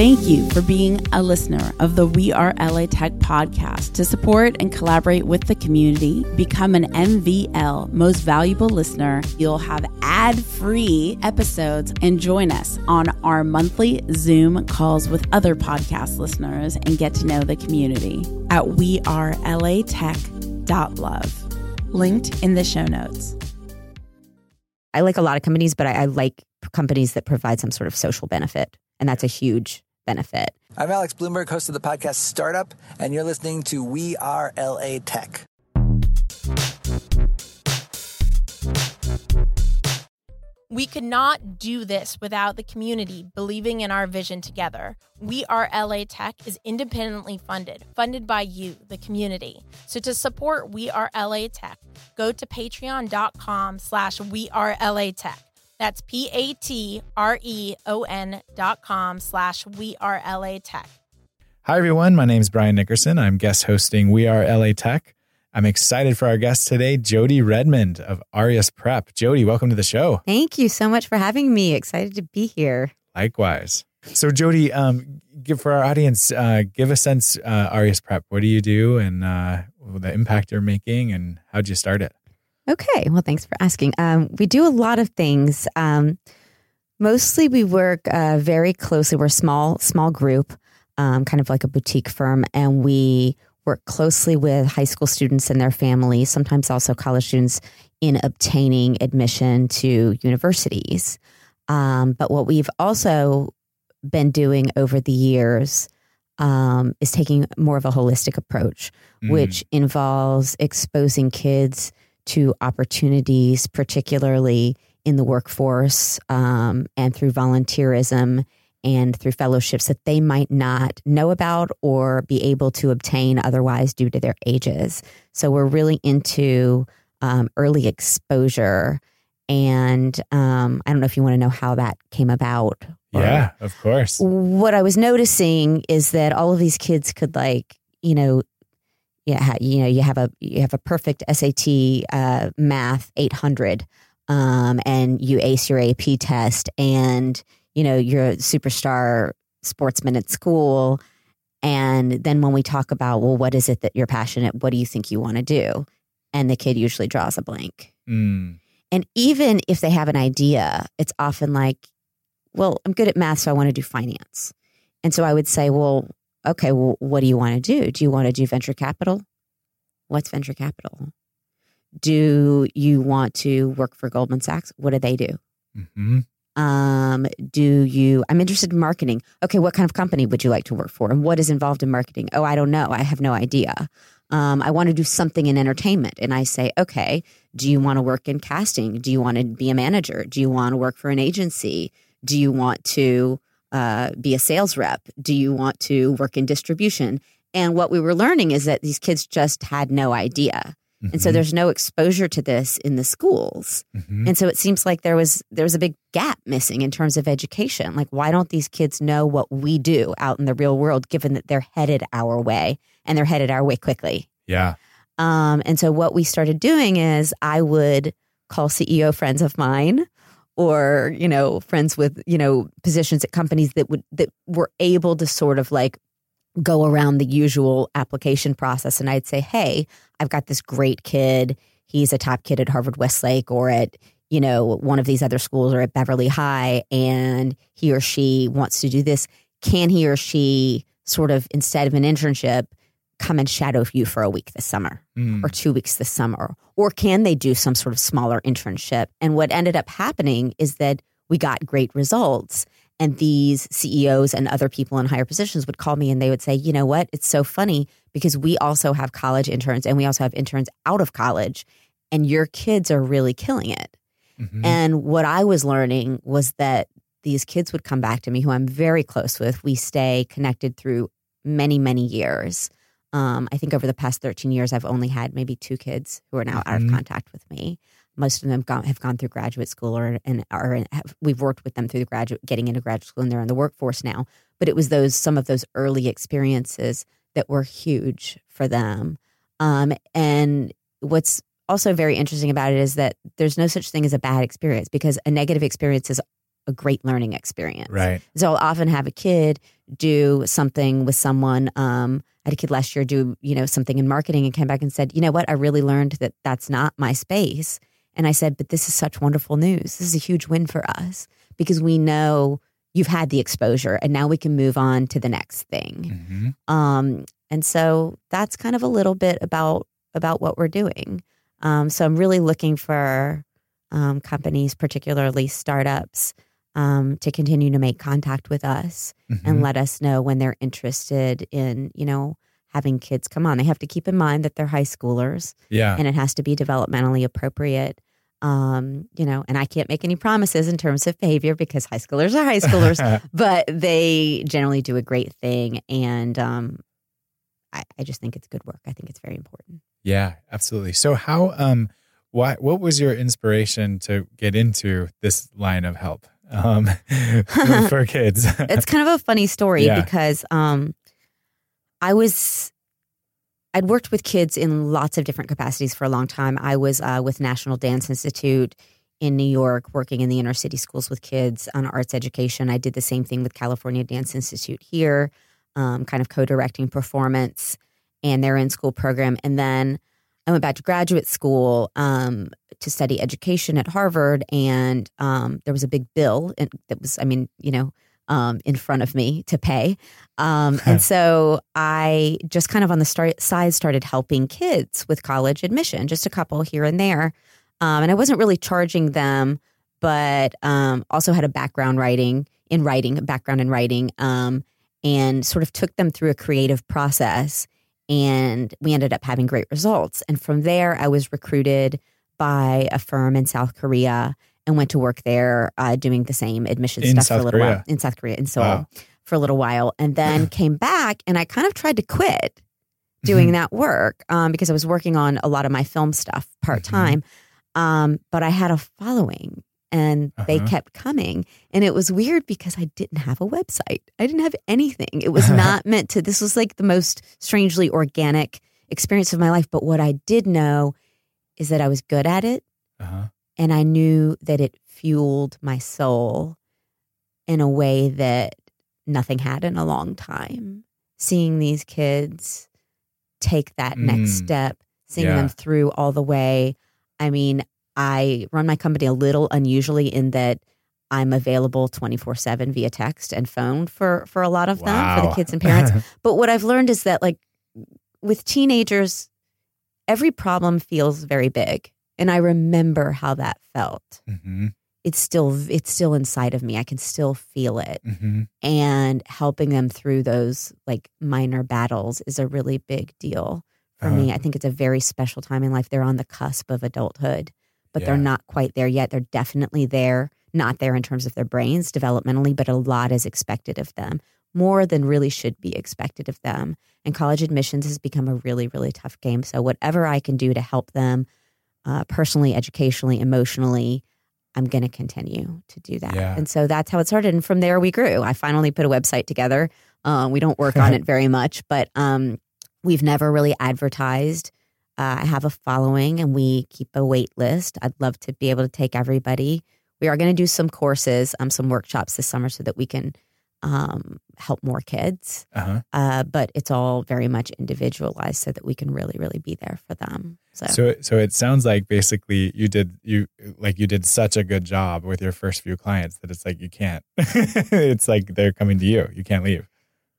Thank you for being a listener of the We Are LA Tech podcast. To support and collaborate with the community, become an MVL Most Valuable Listener. You'll have ad free episodes and join us on our monthly Zoom calls with other podcast listeners and get to know the community at wearelatech.love. Linked in the show notes. I like a lot of companies, but I, I like companies that provide some sort of social benefit. And that's a huge benefit. I'm Alex Blumberg, host of the podcast Startup, and you're listening to We Are LA Tech. We could not do this without the community believing in our vision together. We Are LA Tech is independently funded, funded by you, the community. So to support We Are LA Tech, go to patreon.com slash We Are LA Tech. That's P-A-T-R-E-O-N dot com slash We Are LA Tech. Hi, everyone. My name is Brian Nickerson. I'm guest hosting We Are LA Tech. I'm excited for our guest today, Jodi Redmond of Aureus Prep. Jodi, welcome to the show. Thank you so much for having me. Excited to be here. Likewise. So, Jody, um, give for our audience, uh, give a sense, uh, Aureus Prep. What do you do, and uh, the impact you're making, and how'd you start it? Okay. Well, thanks for asking. Um, we do a lot of things. Um, mostly, we work uh, very closely. We're a small, small group, um, kind of like a boutique firm, and we work closely with high school students and their families, sometimes also college students, in obtaining admission to universities. Um, but what we've also been doing over the years um, is taking more of a holistic approach, mm. which involves exposing kids to opportunities, particularly in the workforce um, and through volunteerism and through fellowships that they might not know about or be able to obtain otherwise due to their ages. So we're really into um, early exposure. And um, I don't know if you want to know how that came about. Yeah, of course. What I was noticing is that all of these kids could like, you know, yeah, you know, you have a you have a perfect SAT uh, math 800, um, and you ace your AP test, and you know you're a superstar sportsman at school. And then when we talk about, well, what is it that you're passionate? What do you think you want to do? And the kid usually draws a blank. Mm. And even if they have an idea, it's often like, well, I'm good at math, so I want to do finance. And so I would say, well, okay, well, what do you want to do? Do you want to do venture capital? What's venture capital? Do you want to work for Goldman Sachs? What do they do? Mm-hmm. Um, do you, I'm interested in marketing. Okay, what kind of company would you like to work for? And what is involved in marketing? Oh, I don't know. I have no idea. Um, I want to do something in entertainment. And I say, okay, do you want to work in casting? Do you want to be a manager? Do you want to work for an agency? Do you want to uh, be a sales rep? Do you want to work in distribution? And what we were learning is that these kids just had no idea. Mm-hmm. And so mm-hmm. there's no exposure to this in the schools. Mm-hmm. And so it seems like there was there was a big gap missing in terms of education. Like why don't these kids know what we do out in the real world given that they're headed our way and they're headed our way quickly? Yeah. Um, and so what we started doing is I would call CEO friends of mine or, you know, friends with, you know, positions at companies that would that were able to sort of like go around the usual application process and I'd say, "Hey, I've got this great kid. He's a top kid at Harvard Westlake or at, you know, one of these other schools or at Beverly High and he or she wants to do this. Can he or she sort of instead of an internship come and shadow you for a week this summer mm. or 2 weeks this summer? Or can they do some sort of smaller internship?" And what ended up happening is that we got great results and these CEOs and other people in higher positions would call me and they would say, you know what? It's so funny because we also have college interns and we also have interns out of college, and your kids are really killing it. Mm-hmm. And what I was learning was that these kids would come back to me who I'm very close with. We stay connected through many, many years. Um, I think over the past 13 years, I've only had maybe two kids who are now out of mm-hmm. contact with me most of them gone, have gone through graduate school or and are have, we've worked with them through the graduate getting into graduate school and they're in the workforce now but it was those some of those early experiences that were huge for them um, and what's also very interesting about it is that there's no such thing as a bad experience because a negative experience is a great learning experience. Right. So I'll often have a kid do something with someone. Um, I had a kid last year do you know something in marketing and came back and said, you know what, I really learned that that's not my space. And I said, but this is such wonderful news. This is a huge win for us because we know you've had the exposure and now we can move on to the next thing. Mhm. Um, and so that's kind of a little bit about about what we're doing. Um, so I'm really looking for um, companies, particularly startups, um, to continue to make contact with us and Mhm. let us know when they're interested in, you know, having kids come on. They have to keep in mind that they're high schoolers yeah. and it has to be developmentally appropriate. Um, you know, and I can't make any promises in terms of behavior because high schoolers are high schoolers, but they generally do a great thing. And um, I, I just think it's good work. I think it's very important. Yeah, absolutely. So how um why what was your inspiration to get into this line of help um for kids? It's kind of a funny story Yeah. because um, I was, I'd worked with kids in lots of different capacities for a long time. I was uh, with National Dance Institute in New York, working in the inner city schools with kids on arts education. I did the same thing with California Dance Institute here, um, kind of co directing performance and their in school program. And then I went back to graduate school um, to study education at Harvard. And um, there was a big bill and that was, I mean, you know, um, in front of me to pay. Um, and so I just kind of on the start, side started helping kids with college admission, just a couple here and there. Um, and I wasn't really charging them, but um, also had a background writing in writing, a background in writing, um, and sort of took them through a creative process. And we ended up having great results. And from there, I was recruited by a firm in South Korea and went to work there uh, doing the same admission In stuff for a little Korea? while in South Korea in Seoul Wow. for a little while, and then came back and I kind of tried to quit doing Mhm. that work um, because I was working on a lot of my film stuff part Mm-hmm. time. Um, but I had a following and they Uh-huh. kept coming. And it was weird because I didn't have a website. I didn't have anything. It was not meant to, this was like the most strangely organic experience of my life. But what I did know is that I was good at it. Uh-huh. And I knew that it fueled my soul in a way that nothing had in a long time. Seeing these kids take that next Mm. step, seeing Yeah. them through all the way. I mean, I run my company a little unusually in that I'm available 24 7 via text and phone for, for a lot of them, for the kids and parents. But what I've learned is that, like, with teenagers, every problem feels very big. And I remember how that felt. hmm It's still it's still inside of me. I can still feel it. hmm And helping them through those like minor battles is a really big deal for Uh-huh. me. I think it's a very special time in life. They're on the cusp of adulthood, but they're not quite there yet. They're definitely there, not there in terms of their brains developmentally, but a lot is expected of them, more than really should be expected of them. And college admissions has become a really, really tough game. So, whatever I can do to help them uh, personally, educationally, emotionally, I'm going to continue to do that. Yeah. And so that's how it started. And from there, we grew. I finally put a website together. Uh, we don't work on it very much, but um, we've never really advertised. Uh, I have a following and we keep a wait list. I'd love to be able to take everybody. We are going to do some courses, um, some workshops this summer so that we can um, help more kids. Uh-huh. Uh, but it's all very much individualized so that we can really, really be there for them. So, So so it sounds like basically you did you like you did such a good job with your first few clients that it's like you can't. it's like they're coming to you. You can't leave.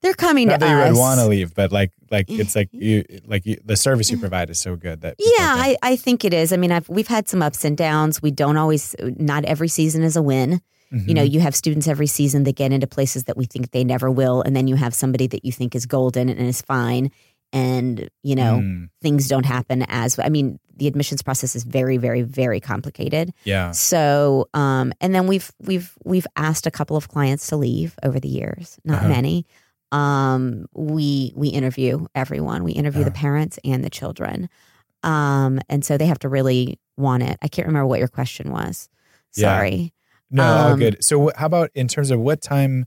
They're coming Not to that you us. would want to leave, but like like it's like you like you, the service you provide is so good that Yeah, I, I think it is. I mean, I've, we've had some ups and downs. We don't always, not every season is a win. You know, Mhm. you have students every season that get into places that we think they never will. And then you have somebody that you think is golden and is fine. And, you know, Mm, things don't happen as, I mean, the admissions process is very, very, very complicated. yeah. So, um, and then we've, we've, we've asked a couple of clients to leave over the years, not Uh-huh. many. Um, we, we interview everyone. We interview the Uh-huh. parents and the children. Um, and so they have to really want it. I can't remember what your question was. Yeah. Sorry. No, all Um, good. So wh- how about in terms of what time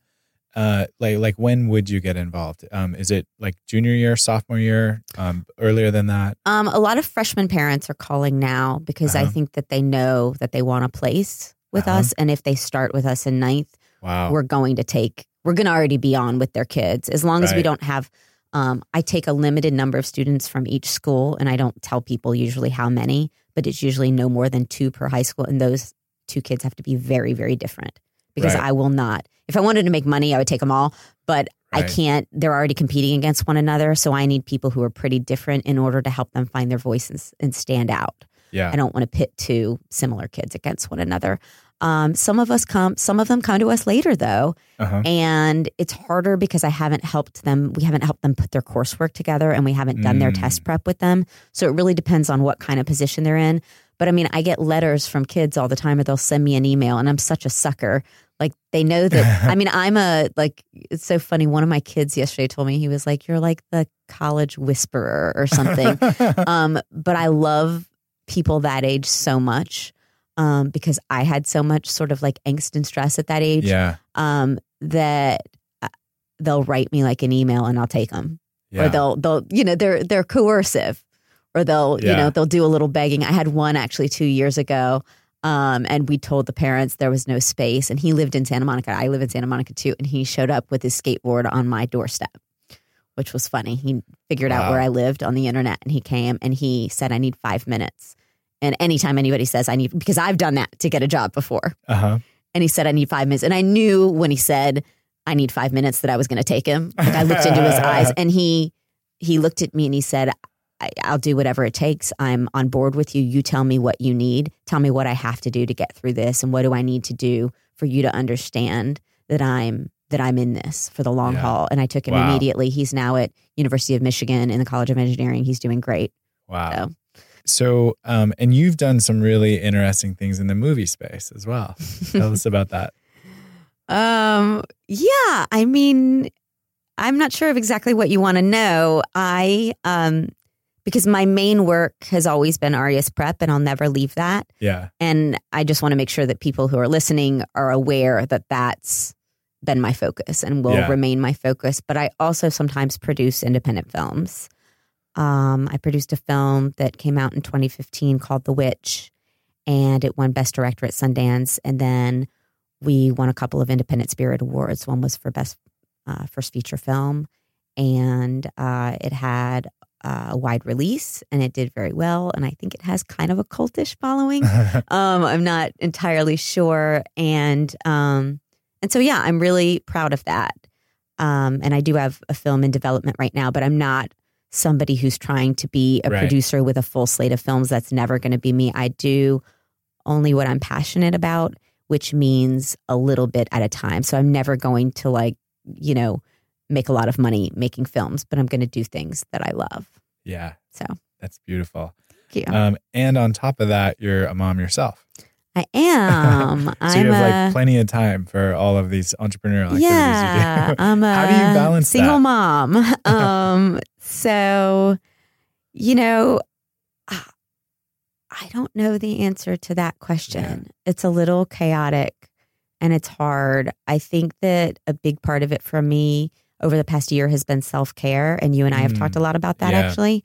uh like like when would you get involved? Um is it like junior year, sophomore year, um earlier than that? Um, a lot of freshman parents are calling now because I Uh-huh. think that they know that they want a place with Uh-huh. us. And if they start with us in ninth, Wow. we're going to take we're going to already be on with their kids as long as we don't have. Um, I take a limited number of students from each school, and I don't tell people usually how many, but it's usually no more than two per high school, and those two kids have to be very, very different because Right. I will not. If I wanted to make money, I would take them all, but I can't. They're already competing against one another, so I need people who are pretty different in order to help them find their voice and, and stand out. Yeah. I don't want to pit two similar kids against one another. Um, some of us come, some of them come to us later though, Uh-huh. and it's harder because I haven't helped them. We haven't helped them put their coursework together, and we haven't done their Mm. test prep with them. So it really depends on what kind of position they're in. But I mean, I get letters from kids all the time, or they'll send me an email, and I'm such a sucker. Like they know that. I mean, I'm a like. It's so funny. One of my kids yesterday told me he was like, "You're like the college whisperer or something." um, but I love people that age so much um, because I had so much sort of like angst and stress at that age yeah. um, that uh, they'll write me like an email and I'll take them, Yeah. or they'll they'll you know they're they're coercive, or they'll you know they'll do a little begging. I had one actually two years ago. Um, and we told the parents there was no space, and he lived in Santa Monica. I live in Santa Monica too, and he showed up with his skateboard on my doorstep, which was funny. He figured out where I lived on the internet, and he came and he said, "I need five minutes." And anytime anybody says I need, because I've done that to get a job before, uh-huh. and he said, I need five minutes. And I knew when he said, I need five minutes that I was going to take him. Like I looked into his eyes and he, he looked at me and he said, I, I'll do whatever it takes. I'm on board with you. You tell me what you need. Tell me what I have to do to get through this. And what do I need to do for you to understand that I'm, that I'm in this for the long Yeah. haul. And I took him Wow. immediately. He's now at University of Michigan in the College of Engineering. He's doing great. Wow. So, um, and you've done some really interesting things in the movie space as well. Tell us about that. Um, yeah, I mean, I'm not sure of exactly what you want to know. I, um, because my main work has always been Aureus Prep, and I'll never leave that. Yeah. And I just want to make sure that people who are listening are aware that that's been my focus and will Yeah. remain my focus. But I also sometimes produce independent films. Um, I produced a film that came out in 2015 called The Witch, and it won Best Director at Sundance. And then we won a couple of Independent Spirit Awards. One was for Best uh, First Feature Film, and uh, it had uh, a wide release, and it did very well. And I think it has kind of a cultish following. um, I'm not entirely sure, and um, and so yeah, I'm really proud of that. Um, and I do have a film in development right now, but I'm not somebody who's trying to be a Right. producer with a full slate of films. That's never going to be me. I do only what I'm passionate about, which means a little bit at a time. So I'm never going to like, you know, make a lot of money making films, but I'm going to do things that I love. yeah. So That's beautiful. thank you. Um, and on top of that, you're a mom yourself. I am. So I'm you have a, like plenty of time for all of these entrepreneurial activities yeah, you do. I'm a How do you balance single that? mom. Um, so you know, ah, I don't know the answer to that question. It's a little chaotic and it's hard. I think that a big part of it for me over the past year has been self care, and you and I have Mm, talked a lot about that yeah. actually.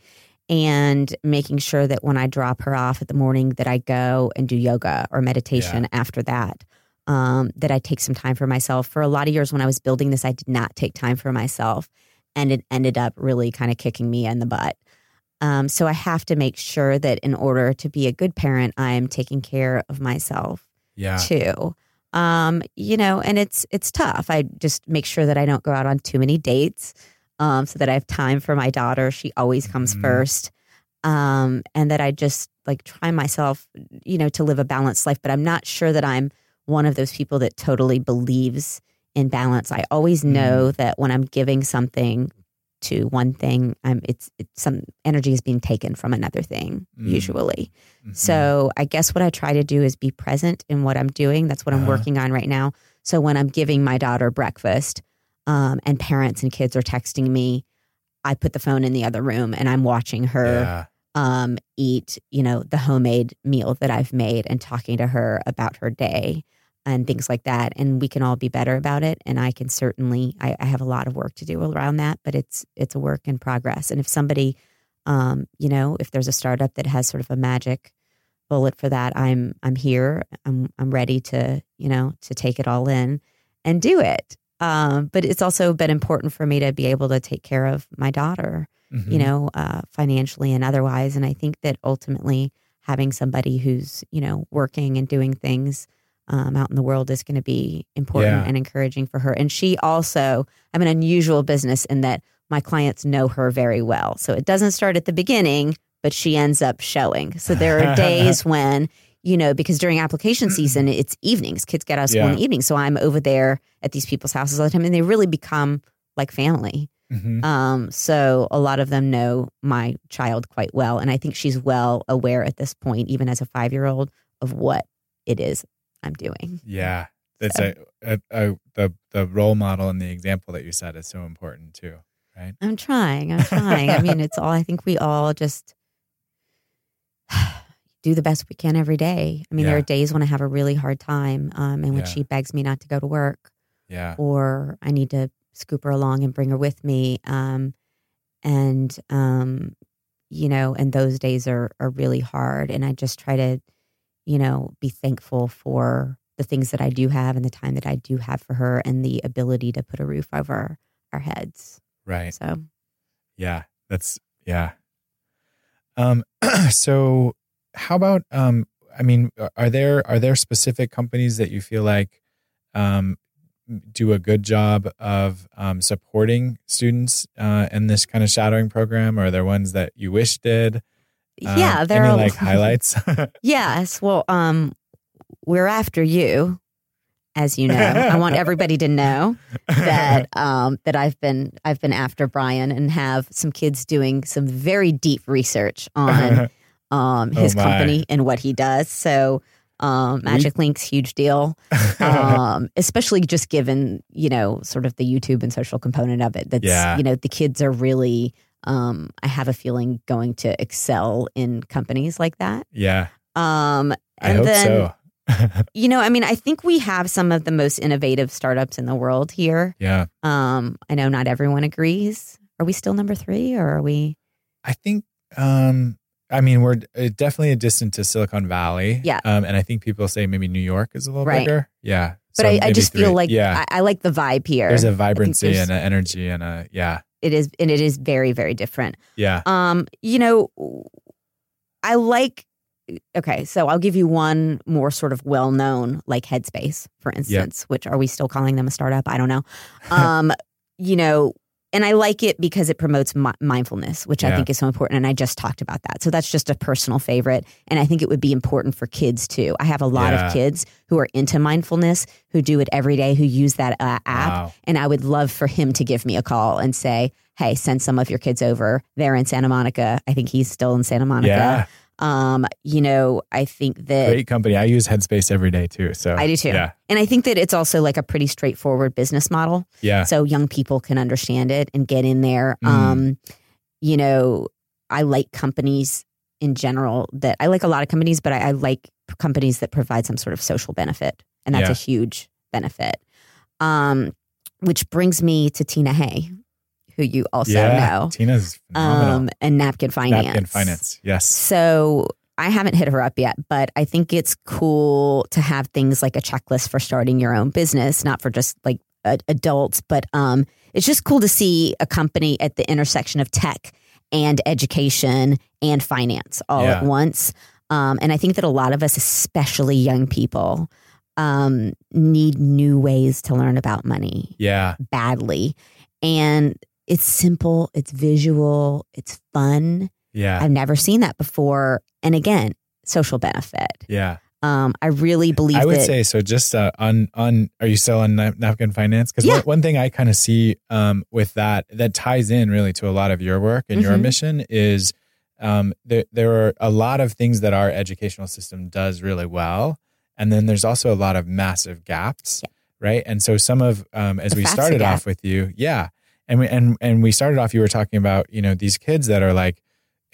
And making sure that when I drop her off at the morning, that I go and do yoga or meditation after that. Um, that I take some time for myself. For a lot of years when I was building this, I did not take time for myself, and it ended up really kind of kicking me in the butt. Um, so I have to make sure that in order to be a good parent, I am taking care of myself Yeah. too. Um, you know, and it's it's tough. I just make sure that I don't go out on too many dates, um, so that I have time for my daughter. She always comes Mhm. first, um, and that I just like try myself, you know, to live a balanced life. But I'm not sure that I'm one of those people that totally believes in balance. I always know that when I'm giving something to one thing, I'm it's it's some energy is being taken from another thing Mm. usually. Mhm. So I guess what I try to do is be present in what I'm doing. That's what I'm Uh-huh. working on right now. So when I'm giving my daughter breakfast, um, and parents and kids are texting me, I put the phone in the other room and I'm watching her yeah. um, eat, you know, the homemade meal that I've made and talking to her about her day and things like that. And we can all be better about it. And I can certainly, I, I have a lot of work to do around that, but it's it's a work in progress. And if somebody, um, you know, if there's a startup that has sort of a magic bullet for that, I'm I'm here. I'm I'm ready to, you know, to take it all in and do it. Um, but it's also been important for me to be able to take care of my daughter, Mhm. you know, uh, financially and otherwise. And I think that ultimately having somebody who's, you know, working and doing things um, out in the world is going to be important Yeah. and encouraging for her. And she also, I'm an unusual business in that my clients know her very well. So it doesn't start at the beginning, but she ends up showing. So there are days when, you know, because during application season, it's evenings. Kids get out of school in the evening. So I'm over there at these people's houses all the time and they really become like family. Mhm. Um, so a lot of them know my child quite well. And I think she's well aware at this point, even as a five year old, of what it is I'm doing. Yeah, that's So- a, a, a the the role model and the example that you set is so important too, right? I'm trying. I'm trying. I mean, it's all, I think we all just do the best we can every day. I mean, there are days when I have a really hard time um, and when Yeah. she begs me not to go to work Yeah, or I need to scoop her along and bring her with me. Um, and, um, you know, and those days are, are really hard. And I just try to, you know, be thankful for the things that I do have and the time that I do have for her and the ability to put a roof over our heads. right. So, Yeah, that's yeah. Um, so how about um? I mean, are there are there specific companies that you feel like um do a good job of um, supporting students uh, in this kind of shadowing program, or are there ones that you wish did? Um, yeah, there any are like highlights. Yes. Well, um, we're after you, as you know. I want everybody to know that um, that I've been I've been after Brian and have some kids doing some very deep research on um, Oh, his my. company and what he does. So um, Magic Link's huge deal, um, especially just given you know sort of the YouTube and social component of it. That's Yeah. you know the kids are really. Um, I have a feeling going to excel in companies like that. yeah, Um, I and hope then, so. you know, I mean, I think we have some of the most innovative startups in the world here. Yeah, Um, I know not everyone agrees. Are we still number three or are we? I think. Um, I mean, we're uh, definitely a distance to Silicon Valley. Yeah. Um, and I think people say maybe New York is a little Right. bigger. Yeah. But So I, I just feel like yeah, I, I like the vibe here. there's a vibrancy there's- and an energy and a yeah, it is, and it is very, very different. yeah, Um, you know, I like. Okay, so I'll give you one more sort of well-known, like Headspace, for instance. Which are we still calling them a startup? I don't know. Um, you know, and I like it because it promotes mi- mindfulness, which I think is so important. And I just talked about that, so that's just a personal favorite. And I think it would be important for kids too. I have a lot Yeah. of kids who are into mindfulness, who do it every day, who use that uh, app. Wow. And I would love for him to give me a call and say, "Hey, send some of your kids over. They're in Santa Monica. I think he's still in Santa Monica." yeah. Um, you know, I think that Great company. I use Headspace every day too. So I do too. Yeah, And I think that it's also like a pretty straightforward business model. yeah, So young people can understand it and get in there. Mm. Um, you know, I like companies in general that I like a lot of companies, but I, I like companies that provide some sort of social benefit. And that's Yeah. a huge benefit. Um, which brings me to Tina Hay, who you also yeah. know. Tina's phenomenal. Um, and Napkin Finance. Napkin finance. Yes. So I haven't hit her up yet, but I think it's cool to have things like a checklist for starting your own business, not for just like a- adults, but um, it's just cool to see a company at the intersection of tech and education and finance all at once. Um, and I think that a lot of us, especially young people, um, need new ways to learn about money Yeah. badly. And it's simple, it's visual, it's fun. Yeah. I've never seen that before. And again, social benefit. Yeah. Um, I really believe I would that. say so. Just uh, on on, are you still on nap- napkin finance? Because Yeah. one, one thing I kind of see um, with that that ties in really to a lot of your work and your Mhm. mission is um, there. There are a lot of things that our educational system does really well, and then there's also a lot of massive gaps, right? And so some of um, as The we started off with you, yeah, and we and and we started off. You were talking about you know these kids that are like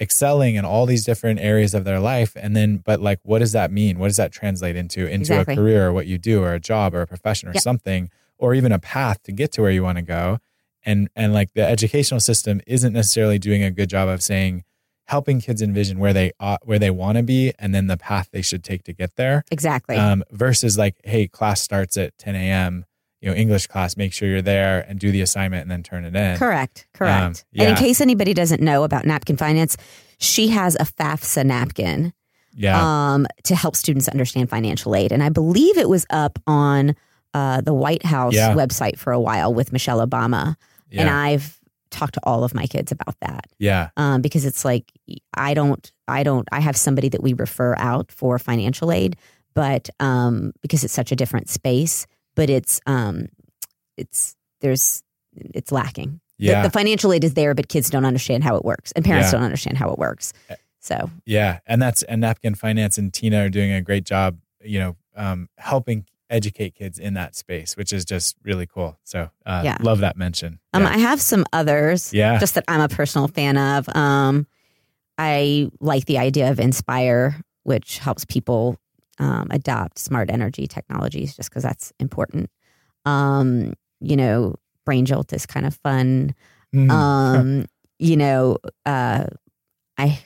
excelling in all these different areas of their life and then but like what does that mean what does that translate into into Exactly. a career or what you do or a job or a profession or Yep. something or even a path to get to where you want to go and and like the educational system isn't necessarily doing a good job of saying helping kids envision where they ought, where they want to be and then the path they should take to get there exactly. um, versus like hey class starts at 10 a.m you know English class, make sure you're there and do the assignment and then turn it in. Correct. Correct. Um, And in case anybody doesn't know about napkin finance, she has a FAFSA napkin Yeah, um, to help students understand financial aid. And I believe it was up on uh, the White House Yeah. website for a while with Michelle Obama. yeah, And I've talked to all of my kids about that yeah, um, because it's like I don't, I don't, I have somebody that we refer out for financial aid, but um, because it's such a different space, but it's, um, it's there's, it's lacking. The- yeah, The, financial aid is there, but kids don't understand how it works, and parents Yeah. don't understand how it works. So yeah. And that's and Napkin Finance and Tina are doing a great job. You know, um, helping educate kids in that space, which is just really cool. So uh, Yeah. love that mention. um, yeah. I have some others. yeah. just that I'm a personal fan of. Um, I like the idea of Inspire, which helps people um, adopt smart energy technologies, just because that's important. Um, you know, Brain Jolt is kind of fun. Mhm. Um, you know, uh, I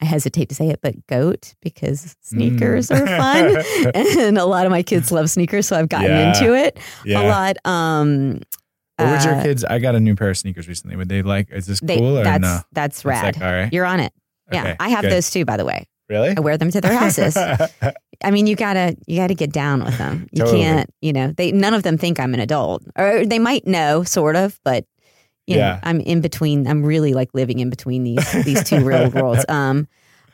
I hesitate to say it, but goat because sneakers Mm. are fun, and a lot of my kids love sneakers, so I've gotten Yeah. into it yeah. a lot. Um, What your uh, kids? I got a new pair of sneakers recently. Would they like? Is this they, cool or that's no? that's rad. like, all right. You're on it. Yeah, Okay, I have good. those too. By the way, Really? I wear them to their houses. I mean, you gotta you gotta get down with them. You Totally. can't, you know. They none of them think I'm an adult, or they might know, sort of, but you know, Yeah. I'm in between. I'm really like living in between these these two real worlds. Um,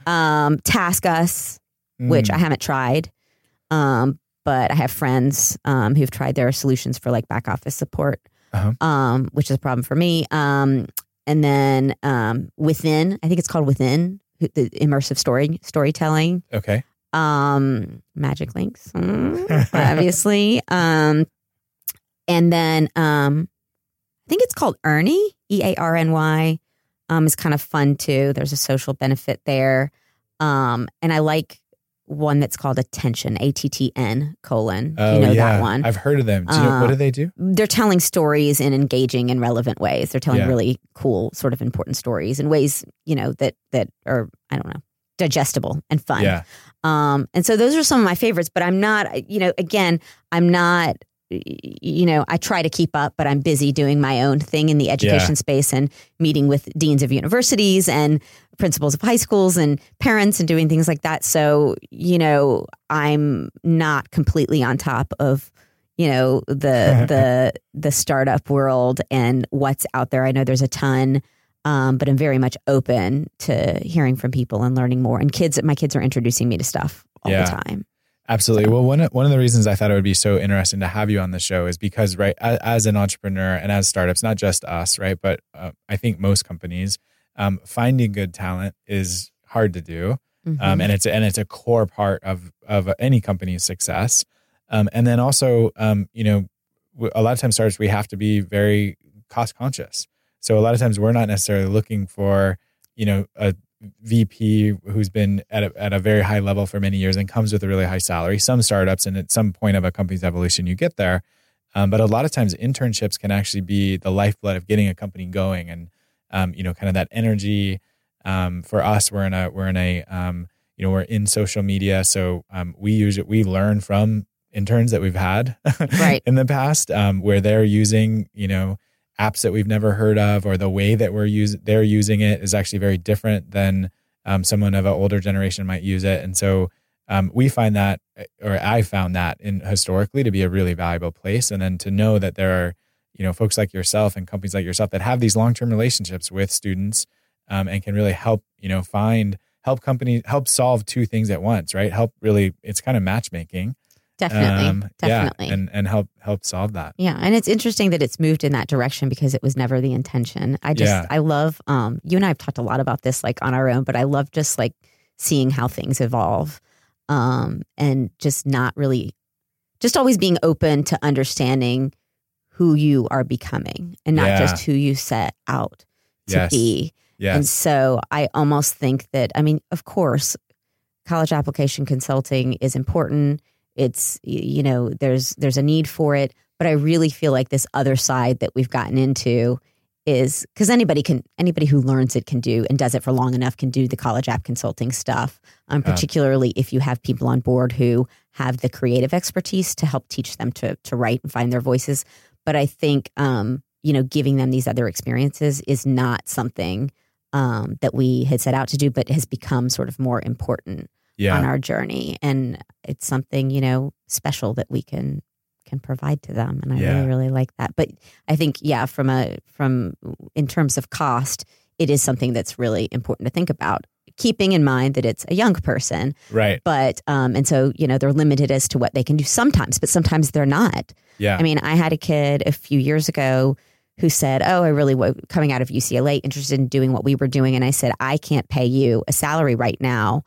um, TaskUs, which Mm. I haven't tried, um, but I have friends um, who've tried their solutions for like back office support, Uh-huh. um, which is a problem for me. Um, and then um, Within, I think it's called Within, the immersive story storytelling. Okay. um magic links mm, obviously. Um and then um i think it's called Earny e-a-r-n-y um is kind of fun too. There's a social benefit there. Um and i like one that's called attention a-t-t-n colon Oh you know yeah, that one I've heard of them. Do you know, Uh, what do they do? they're telling stories in engaging and relevant ways. They're telling Yeah. really cool, sort of important stories in ways, you know, that that are I don't know, digestible and fun. Yeah, Um, and so those are some of my favorites, but I'm not, you know, again, I'm not, you know, I try to keep up, but I'm busy doing my own thing in the education Yeah. space and meeting with deans of universities and principals of high schools and parents and doing things like that. So, you know, I'm not completely on top of, you know, the the the startup world and what's out there. I know there's a ton. Um, but I'm very much open to hearing from people and learning more. And kids, my kids are introducing me to stuff all Yeah. the time. Absolutely. Well, one of, one of the reasons I thought it would be so interesting to have you on the show is because, right, as, as an entrepreneur and as startups, not just us, right, but uh, I think most companies, um, finding good talent is hard to do. Mhm. um, and it's and it's a core part of of any company's success. Um, and then also, um, you know, a lot of times startups we have to be very cost conscious. So a lot of times we're not necessarily looking for you know a VP who's been at a, at a very high level for many years and comes with a really high salary. Some startups, and at some point of a company's evolution, you get there. Um, but a lot of times, internships can actually be the lifeblood of getting a company going, and um, you know, kind of that energy. Um, for us, we're in a we're in a um, you know we're in social media, so um, we use it. We learn from interns that we've had Right. in the past, um, where they're using you know apps that we've never heard of, or the way that we're use they're using it is actually very different than um, someone of an older generation might use it, and so um, we find that, or I found that in historically to be a really valuable place, and then to know that there are you know folks like yourself and companies like yourself that have these long term relationships with students um, and can really help you know find help companies help solve two things at once, right? Help really it's kind of matchmaking, Definitely. um, definitely. yeah, and and help help solve that. Yeah, and it's interesting that it's moved in that direction because it was never the intention. I just Yeah. I love um you and I have talked a lot about this like on our own, but I love just like seeing how things evolve. Um and just not really just always being open to understanding who you are becoming and not Yeah. just who you set out to Yes. be. And so I almost think that, I mean, of course, college application consulting is important. It's, you know, there's, there's a need for it, but I really feel like this other side that we've gotten into is because anybody can anybody who learns it can do and does it for long enough can do the college app consulting stuff um, particularly if you have people on board who have the creative expertise to help teach them to to write and find their voices. But i think um, you know giving them these other experiences is not something um, that we had set out to do but has become sort of more important Yeah. on our journey and it's something you know special that we can can provide to them and i Yeah. really really like that but i think yeah from a from in terms of cost it is something that's really important to think about keeping in mind that it's a young person right. but um and so you know they're limited as to what they can do sometimes but sometimes they're not Yeah. I mean, I had a kid a few years ago who said, "Oh, I really was coming out of UCLA, interested in doing what we were doing," and I said, "I can't pay you a salary right now."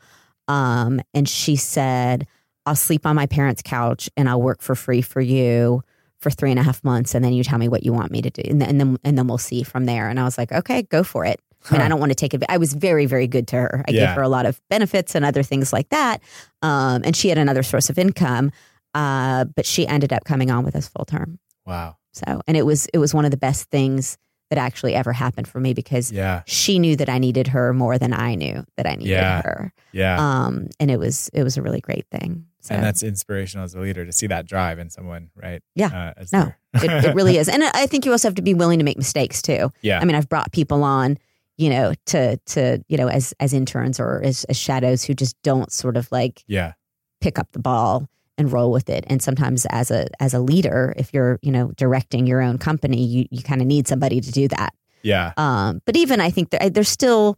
Um, and she said, "I'll sleep on my parents' couch and I'll work for free for you for three and a half months, and then you tell me what you want me to do, and then and then, and then we'll see from there." And I was like, "Okay, go for it." I mean, I don't want to take it. I was very, very good to her. I Yeah. gave her a lot of benefits and other things like that. Um, and she had another source of income. Uh, but she ended up coming on with us full term. wow. So, and it was it was one of the best things that actually ever happened for me because Yeah. she knew that I needed her more than I knew that I needed Yeah. her. Yeah. Um, and it was it was a really great thing. So and that's inspirational as a leader to see that drive in someone, right? Yeah. Uh, as no, it, it really is. And I think you also have to be willing to make mistakes too. yeah. I mean, I've brought people on, you know, to to you know as as interns or as, as shadows who just don't sort of like yeah. pick up the ball and roll with it. And sometimes as a as a leader, if you're you know directing your own company, you you kind of need somebody to do that. Yeah. Um, but even I think there, there's still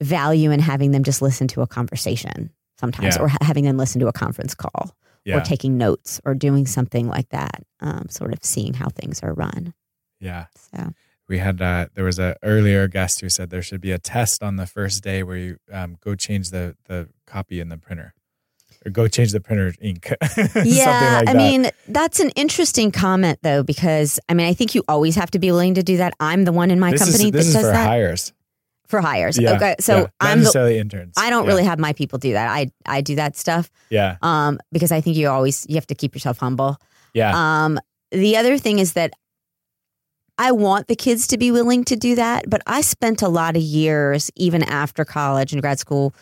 value in having them just listen to a conversation sometimes, Yeah. or ha- having them listen to a conference call, Yeah. or taking notes, or doing something like that. Um, sort of seeing how things are run. yeah. So we had uh, there was a earlier guest who said there should be a test on the first day where you um, go change the the copy in the printer or go change the printer ink. Yeah, like I mean that's an interesting comment though because I mean I think you always have to be willing to do that. I'm the one in my this company is that is does for that hires. for hires. Yeah, okay, so yeah. I'm the, necessarily interns. I don't Yeah. really have my people do that. I I do that stuff Yeah, um, because I think you always you have to keep yourself humble. yeah, Um, the other thing is that I want the kids to be willing to do that, but I spent a lot of years, even after college and grad school,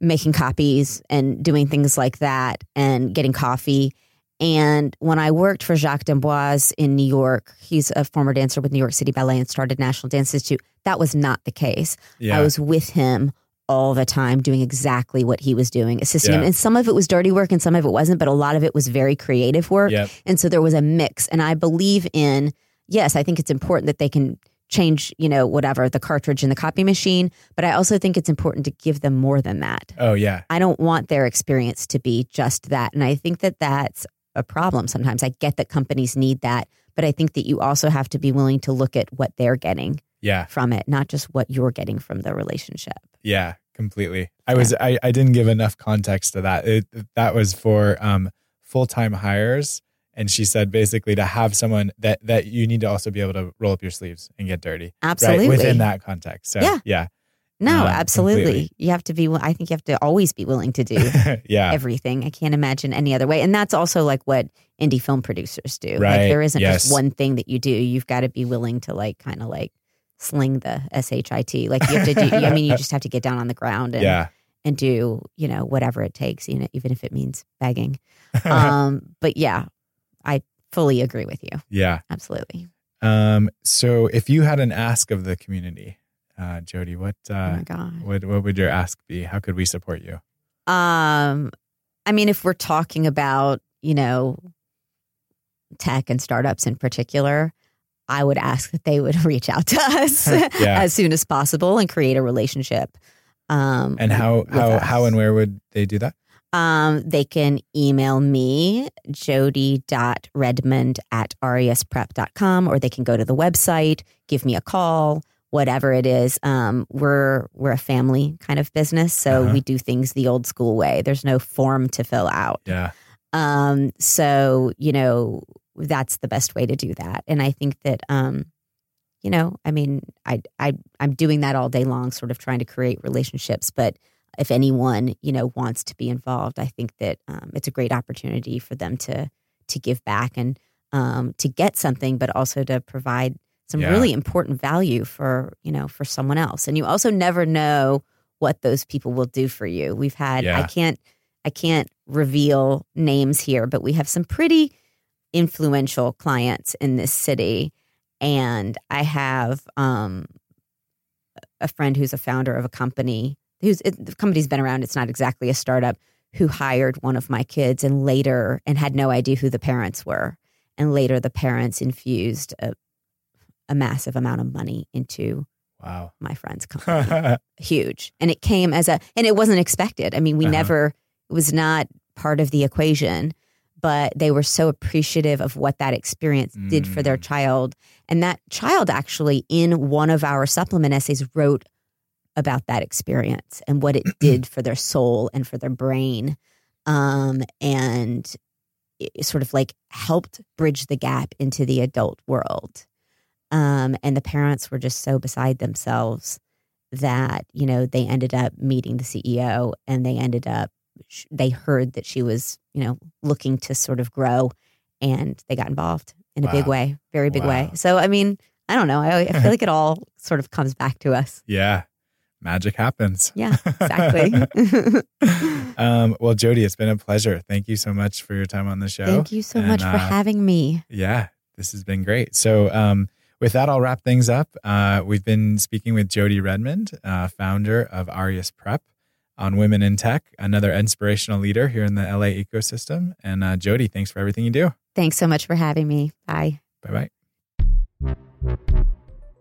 making copies and doing things like that and getting coffee. And when I worked for Jacques D'Amboise in New York, he's a former dancer with New York City Ballet and started National Dance Institute. That was not the case. yeah. I was with him all the time doing exactly what he was doing, assisting him. And some of it was dirty work and some of it wasn't, but a lot of it was very creative work. Yep. And so there was a mix. And I believe in, yes, I think it's important that they can change, you know, whatever, the cartridge in the copy machine. But I also think it's important to give them more than that. Oh yeah, I don't want their experience to be just that. And I think that that's a problem sometimes. I get that companies need that, but I think that you also have to be willing to look at what they're getting yeah, from it, not just what you're getting from the relationship. yeah. Completely. I was I, I didn't give enough context to that. It, that was for um, full time hires, and she said basically to have someone that that you need to also be able to roll up your sleeves and get dirty. Absolutely. Right within that context. So Yeah. yeah, No, Um, absolutely. completely. You have to be, I think you have to always be willing to do yeah, everything. I can't imagine any other way. And that's also like what indie film producers do. Like Right. there isn't Yes. just one thing that you do. You've got to be willing to like kind of like sling the SHIT. Like you have to do, I mean, you just have to get down on the ground and, yeah, and do, you know, whatever it takes, you know, even if it means begging. um, but yeah, I fully agree with you. yeah. Absolutely. Um, so if you had an ask of the community, uh, Jodi, what oh uh, my God. what what would your ask be? How could we support you? Um, I mean, if we're talking about, you know, tech and startups in particular, I would ask that they would reach out to us Yeah. as soon as possible and create a relationship. Um, And how how us. how and where would they do that? Um, they can email me, jody.redmond at resprep.com, or they can go to the website, give me a call, whatever it is. Um, we're we're a family kind of business, so Uh-huh. we do things the old school way. There's no form to fill out. Yeah, Um, so you know that's the best way to do that, and I think that um, you know, I mean, I I I'm doing that all day long, sort of trying to create relationships. But if anyone you know wants to be involved, I think that um, it's a great opportunity for them to to give back and um, to get something, but also to provide some Yeah. really important value for you know for someone else. And you also never know what those people will do for you. We've had i can't i can't reveal names here but we have some pretty influential clients in this city. And i have um a friend who's a founder of a company who's it, the company's been around it's not exactly a startup who hired one of my kids and later and had no idea who the parents were and later the parents infused a, a massive amount of money into Wow. my friend's company huge and it came as a and it wasn't expected i mean we Uh-huh. never it was not part of the equation but they were so appreciative of what that experience did for their Mm. child and that child actually in one of our supplement essays wrote about that experience and what it did for their soul and for their brain um, and it sort of like helped bridge the gap into the adult world. Um, and the parents were just so beside themselves that you know they ended up meeting the ceo and they ended up they heard that she was you know looking to sort of grow and they got involved in a big way very big way. So i mean i don't know i, I feel like it all sort of comes back to us. Yeah. Magic happens. yeah exactly um, well, Jodi, it's been a pleasure. Thank you so much for your time on the show. thank you so And, much for uh, having me Yeah, this has been great. So, um, with that, I'll wrap things up. Uh, we've been speaking with Jodi Redmond, uh, founder of Aureus Prep on Women in Tech, another inspirational leader here in the LA ecosystem. And uh, Jodi, thanks for everything you do. thanks so much for having me bye Bye bye.